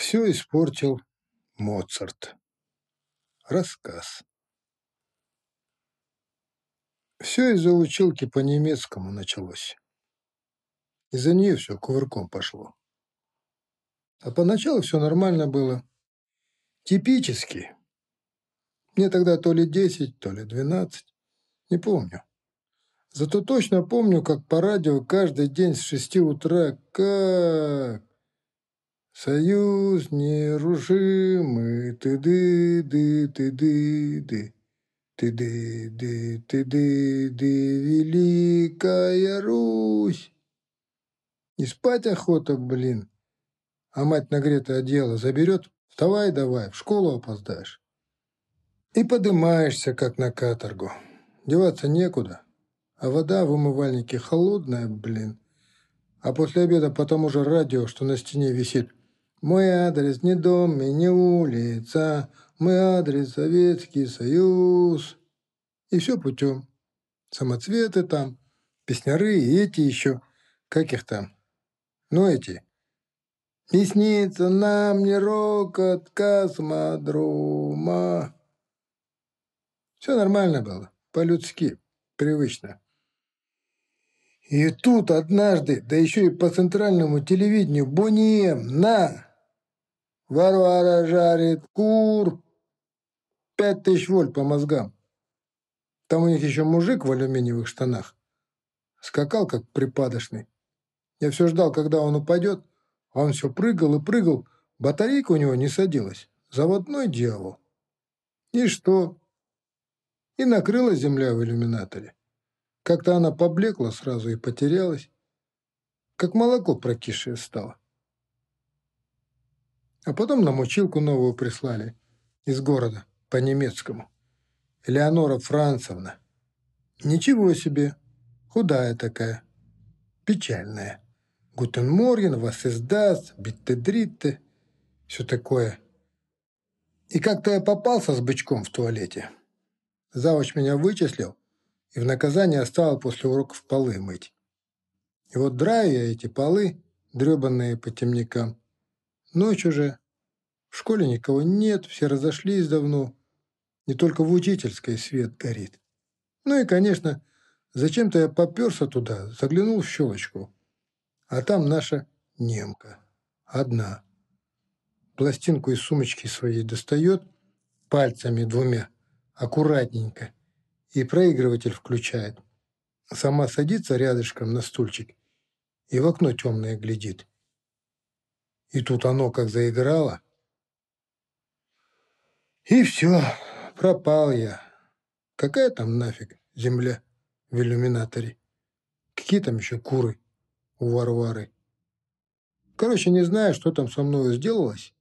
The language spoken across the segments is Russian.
Все испортил Моцарт. Рассказ. Все из-за училки по немецкому началось. Из-за нее все кувырком пошло. А поначалу все нормально было. Типически. Мне тогда то ли 10, то ли 12. Не помню. Зато точно помню, как по радио каждый день с 6 утра как Союз нерушимый, ты-ды-ды-ты-ды-ды. Ты-ды-ды, ты-ды-ды, Великая Русь. И спать охота, блин. А мать нагретое одеяло заберет, вставай давай, в школу опоздаешь. И подымаешься, как на каторгу. Деваться некуда. А вода в умывальнике холодная, блин. А после обеда по тому же радио, что на стене висит, мой адрес не дом и не улица, мой адрес Советский Союз. И все путем. Самоцветы там, песняры и эти еще, как их там, ну эти. Не снится нам не рокот космодрома. Все нормально было, по-людски, привычно. И тут однажды, да еще и по центральному телевидению, Бонием, на! Варвара жарит кур. Пять тысяч вольт по мозгам. Там у них еще мужик в алюминиевых штанах. Скакал, как припадочный. Я все ждал, когда он упадет, а он все прыгал и прыгал. Батарейка у него не садилась. Заводной дьявол. И что? И накрыла земля в иллюминаторе. Как-то она поблекла сразу и потерялась. Как молоко прокисшее стало. А потом нам училку новую прислали из города по немецкому. Элеонора Францевна. Ничего себе, худая такая, печальная. Guten Morgen, was ist das, bitte-дритте, все такое. И как-то я попался с бычком в туалете. Завуч меня вычислил и в наказание оставил после уроков полы мыть. И вот драю я эти полы, дребанные по темникам, Ночь уже. В школе никого нет, все разошлись давно. Не только в учительской свет горит. Ну и, конечно, зачем-то я поперся туда, заглянул в щелочку. А там наша немка. Одна. Пластинку из сумочки своей достает, пальцами двумя, аккуратненько, и проигрыватель включает. Сама садится рядышком на стульчик и в окно темное глядит. И тут оно как заиграло. И все, пропал я. Какая там нафиг земля в иллюминаторе? Какие там еще куры у Варвары? Короче, не знаю, что там со мной сделалось.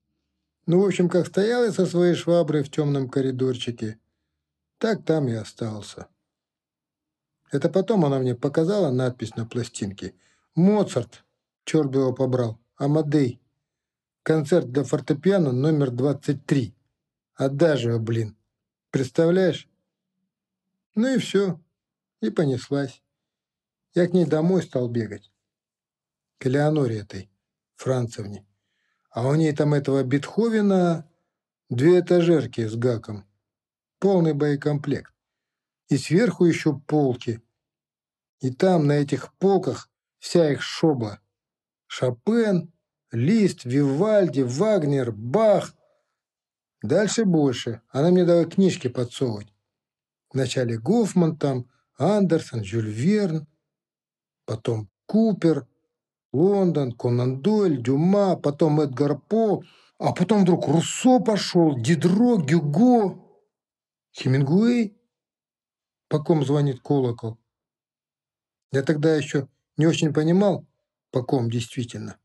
Ну, в общем, как стоял я со своей шваброй в темном коридорчике, так там и остался. Это потом она мне показала надпись на пластинке. «Моцарт», черт бы его побрал, «Амадей». Концерт для фортепиано номер 23. Адажио, блин. Представляешь? Ну и все. И понеслась. Я к ней домой стал бегать. К Элеоноре этой, Францевне. А у ней там этого Бетховена две этажерки с гаком. Полный боекомплект. И сверху еще полки. И там, на этих полках, вся их шоба. Шопен, Лист, Вивальди, Вагнер, Бах. Дальше больше. Она мне давай книжки подсовывать. Вначале Гофман там, Андерсон, Жюль Верн, потом Купер, Лондон, Конан Дойль, Дюма, потом Эдгар По, а потом вдруг Руссо пошел, Дидро, Гюго, Хемингуэй. По ком звонит колокол? Я тогда еще не очень понимал, по ком действительно.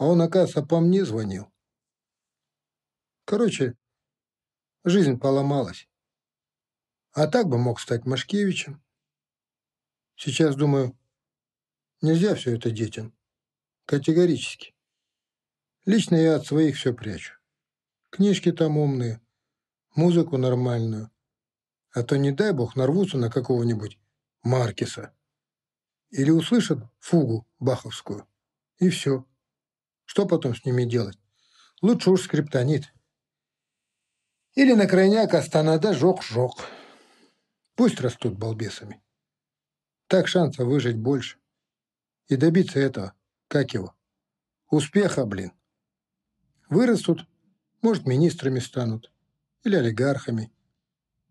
А он, оказывается, по мне звонил. Короче, жизнь поломалась. А так бы мог стать Машкевичем. Сейчас, думаю, нельзя все это детям. Категорически. Лично я от своих все прячу. Книжки там умные, музыку нормальную. А то, не дай бог, нарвутся на какого-нибудь Маркиса. Или услышат фугу баховскую. И все. Что потом с ними делать? Лучше уж скриптонит. Или на крайняк Астанада жок-жок. Пусть растут балбесами. Так шансов выжить больше. И добиться этого, как его, успеха, блин. Вырастут, может, министрами станут. Или олигархами.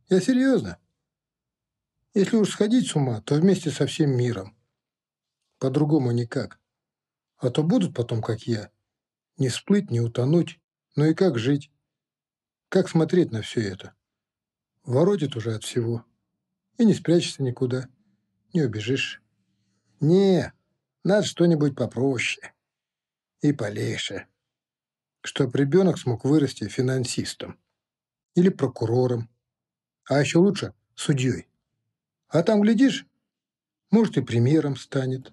Я серьезно. Если уж сходить с ума, то вместе со всем миром. По-другому никак. А то будут потом, как я. Не всплыть, не утонуть. Ну и как жить? Как смотреть на все это? Воротит уже от всего. И не спрячешься никуда. Не убежишь. Не, надо что-нибудь попроще. И полегче. Чтоб ребенок смог вырасти финансистом. Или прокурором. А еще лучше судьей. А там, глядишь, может, и премьером станет.